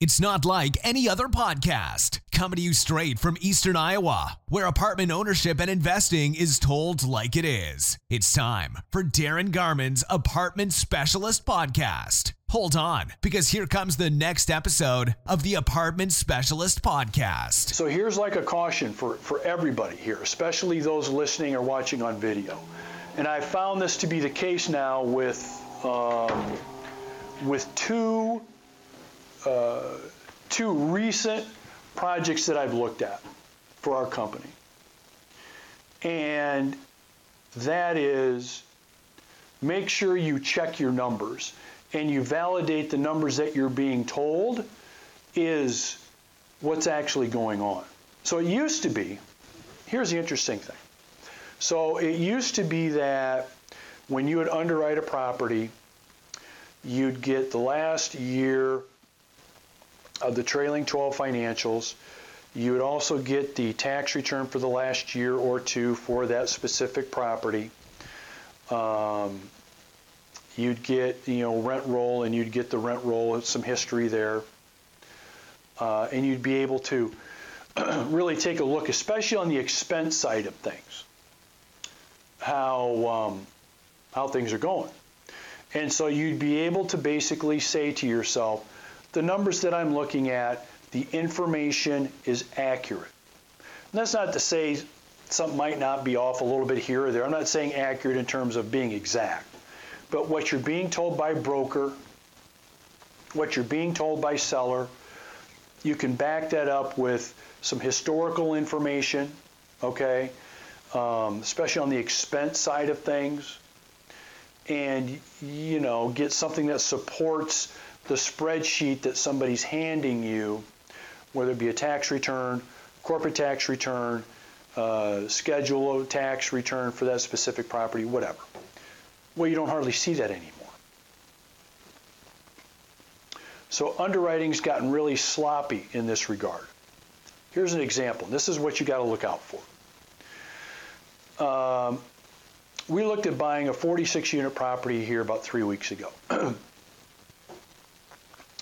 It's not like any other podcast. Coming to you straight from Eastern Iowa, where apartment ownership and investing is told like it is. It's time for Darin Garman's Apartment Specialist Podcast. Hold on, because here comes the next episode of the Apartment Specialist Podcast. So here's like a caution for, for everybody here, especially those listening or watching on video. And I found this to be the case now with, um, with two Uh, two recent projects that I've looked at for our company. And that is make sure you check your numbers and you validate the numbers that you're being told is what's actually going on. So it used to be, here's the interesting thing. So it used to be that when you would underwrite a property, you'd get the last year of the trailing 12 financials. You would also get the tax return for the last year or two for that specific property. Um, you'd get, you know, rent roll and you'd get the rent roll, some history there. Uh, and you'd be able to really take a look, especially on the expense side of things, how, um, how things are going. And so you'd be able to basically say to yourself, the numbers that I'm looking at, the information is accurate. And that's not to say something might not be off a little bit here or there. I'm not saying accurate in terms of being exact. But what you're being told by broker, what you're being told by seller, you can back that up with some historical information, okay, um, especially on the expense side of things, and you know get something that supports the spreadsheet that somebody's handing you, whether it be a tax return, corporate tax return, uh, schedule of tax return for that specific property, whatever. Well, you don't hardly see that anymore. So underwriting's gotten really sloppy in this regard. Here's an example. This is what you got to look out for. Um, we looked at buying a 46 unit property here about three weeks ago.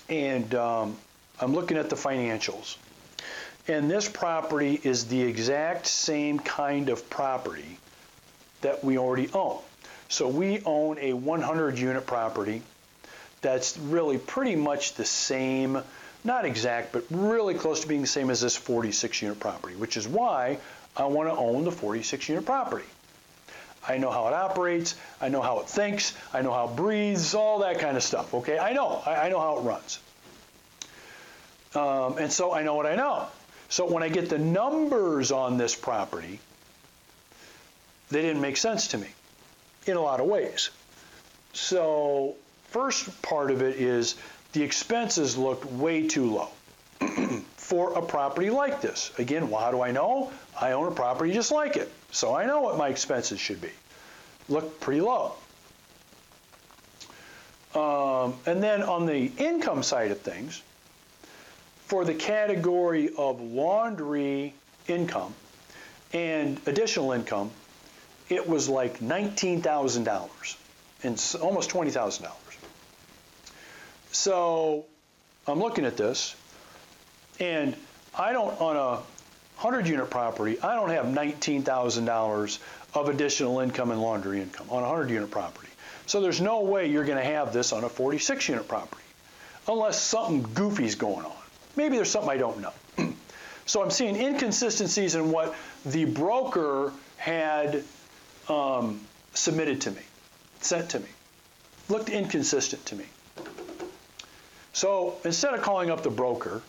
and um, I'm looking at the financials. And this property is the exact same kind of property that we already own. So we own a 100 unit property that's really pretty much the same, not exact, but really close to being the same as this 46 unit property, which is why I want to own the 46 unit property. I know how it operates. I know how it thinks. I know how it breathes, all that kind of stuff. Okay, I know. I, I know how it runs. Um, and so I know what I know. So when I get the numbers on this property, they didn't make sense to me in a lot of ways. So first part of it is the expenses looked way too low for a property like this. Again, how do I know? I own a property just like it. So I know what my expenses should be. Look pretty low. Um, and then on the income side of things, for the category of laundry income and additional income, it was like $19,000 and almost $20,000. So I'm looking at this, and I don't, on a 100 unit property, I don't have $19,000 of additional income and laundry income on a 100 unit property. So there's no way you're going to have this on a 46 unit property unless something goofy's going on. Maybe there's something I don't know. so I'm seeing inconsistencies in what the broker had um, submitted to me, sent to me. Looked inconsistent to me. So instead of calling up the broker,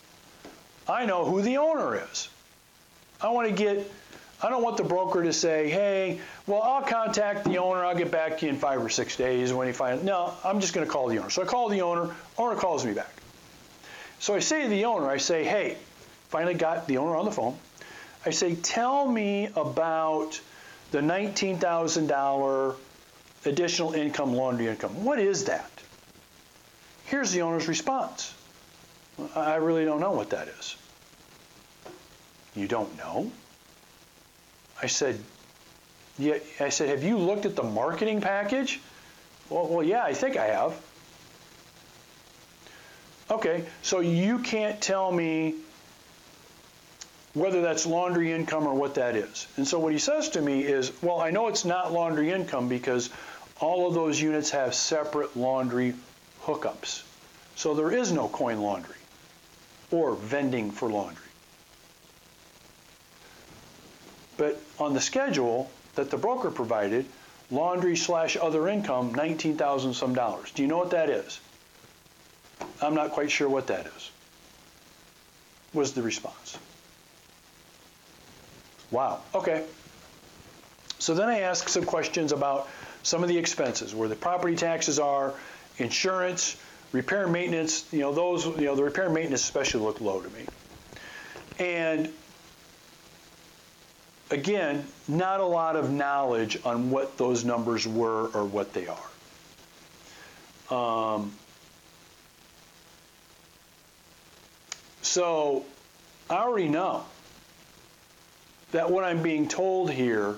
I know who the owner is. I want to get, I don't want the broker to say, hey, well, I'll contact the owner, I'll get back to you in five or six days when he finds, no, I'm just going to call the owner. So I call the owner, owner calls me back. So I say to the owner, I say, hey, finally got the owner on the phone. I say, tell me about the $19,000 additional income, laundry income. What is that? Here's the owner's response. I really don't know what that is. You don't know? I said, yeah, I said, have you looked at the marketing package? Well, well yeah, I think I have. Okay, so you can't tell me whether that's laundry income or what that is. And so what he says to me is, well, I know it's not laundry income because all of those units have separate laundry hookups. So there is no coin laundry or vending for laundry. But on the schedule that the broker provided, laundry slash other income, 19,000 some dollars. Do you know what that is? I'm not quite sure what that is, was the response. Wow, okay. So then I asked some questions about some of the expenses, where the property taxes are, insurance, repair and maintenance, you know, those, you know, the repair and maintenance especially look low to me. And again, not a lot of knowledge on what those numbers were or what they are. Um, so I already know that what I'm being told here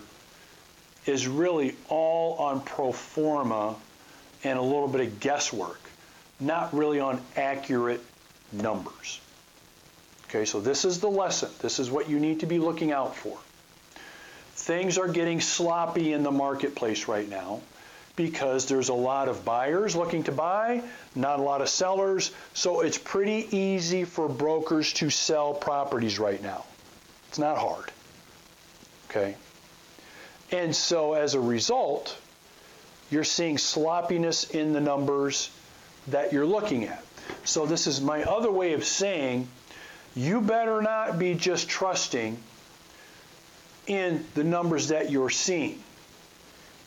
is really all on pro forma and a little bit of guesswork, not really on accurate numbers. Okay, so this is the lesson. This is what you need to be looking out for. Things are getting sloppy in the marketplace right now because there's a lot of buyers looking to buy, not a lot of sellers, so it's pretty easy for brokers to sell properties right now. It's not hard. Okay? And so as a result, you're seeing sloppiness in the numbers that you're looking at. So this is my other way of saying you better not be just trusting in the numbers that you're seeing.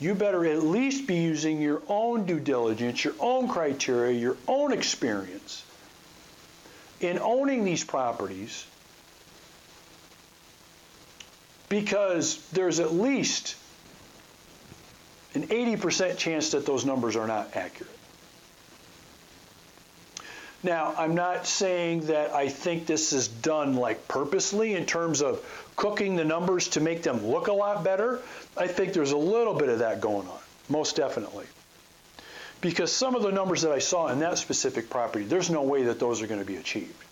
You better at least be using your own due diligence, your own criteria, your own experience in owning these properties because there's at least an 80% chance that those numbers are not accurate. Now, I'm not saying that I think this is done like purposely in terms of cooking the numbers to make them look a lot better. I think there's a little bit of that going on, most definitely. Because some of the numbers that I saw in that specific property, there's no way that those are going to be achieved.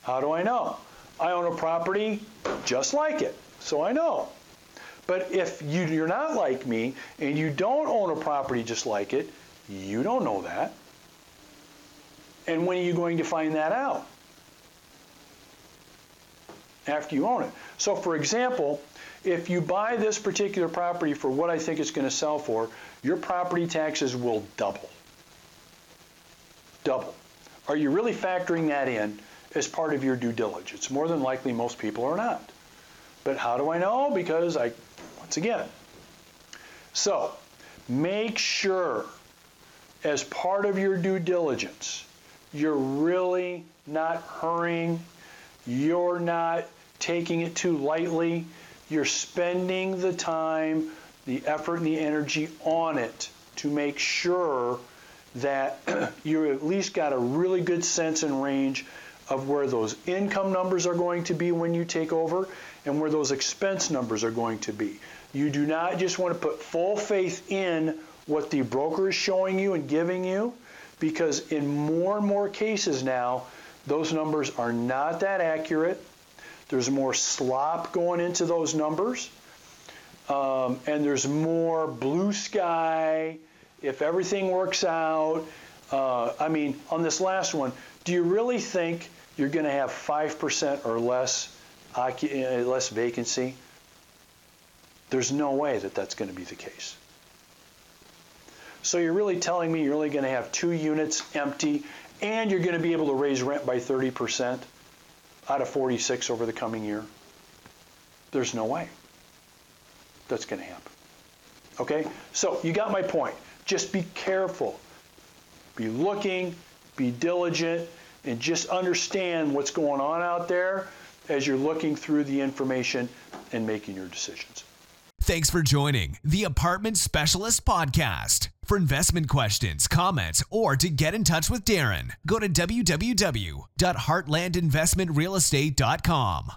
How do I know? I own a property just like it, so I know. But if you, you're not like me and you don't own a property just like it, you don't know that. And when are you going to find that out? After you own it. So for example, if you buy this particular property for what I think it's going to sell for, your property taxes will double. Double. Are you really factoring that in as part of your due diligence? More than likely, most people are not. But how do I know? Because I, once again, so make sure as part of your due diligence you're really not hurrying. You're not taking it too lightly. You're spending the time, the effort, and the energy on it to make sure that you at least got a really good sense and range of where those income numbers are going to be when you take over and where those expense numbers are going to be. You do not just want to put full faith in what the broker is showing you and giving you because in more and more cases now, those numbers are not that accurate. There's more slop going into those numbers. Um, and there's more blue sky if everything works out. Uh, I mean, on this last one, do you really think you're going to have 5% or less, uh, less vacancy? There's no way that that's going to be the case. So you're really telling me you're only going to have two units empty and you're going to be able to raise rent by 30% out of 46 over the coming year? There's no way that's going to happen. Okay? So you got my point. Just be careful. Be looking, be diligent, and just understand what's going on out there as you're looking through the information and making your decisions. Thanks for joining the Apartment Specialist Podcast. For investment questions, comments, or to get in touch with Darin, go to www.heartlandinvestmentrealestate.com.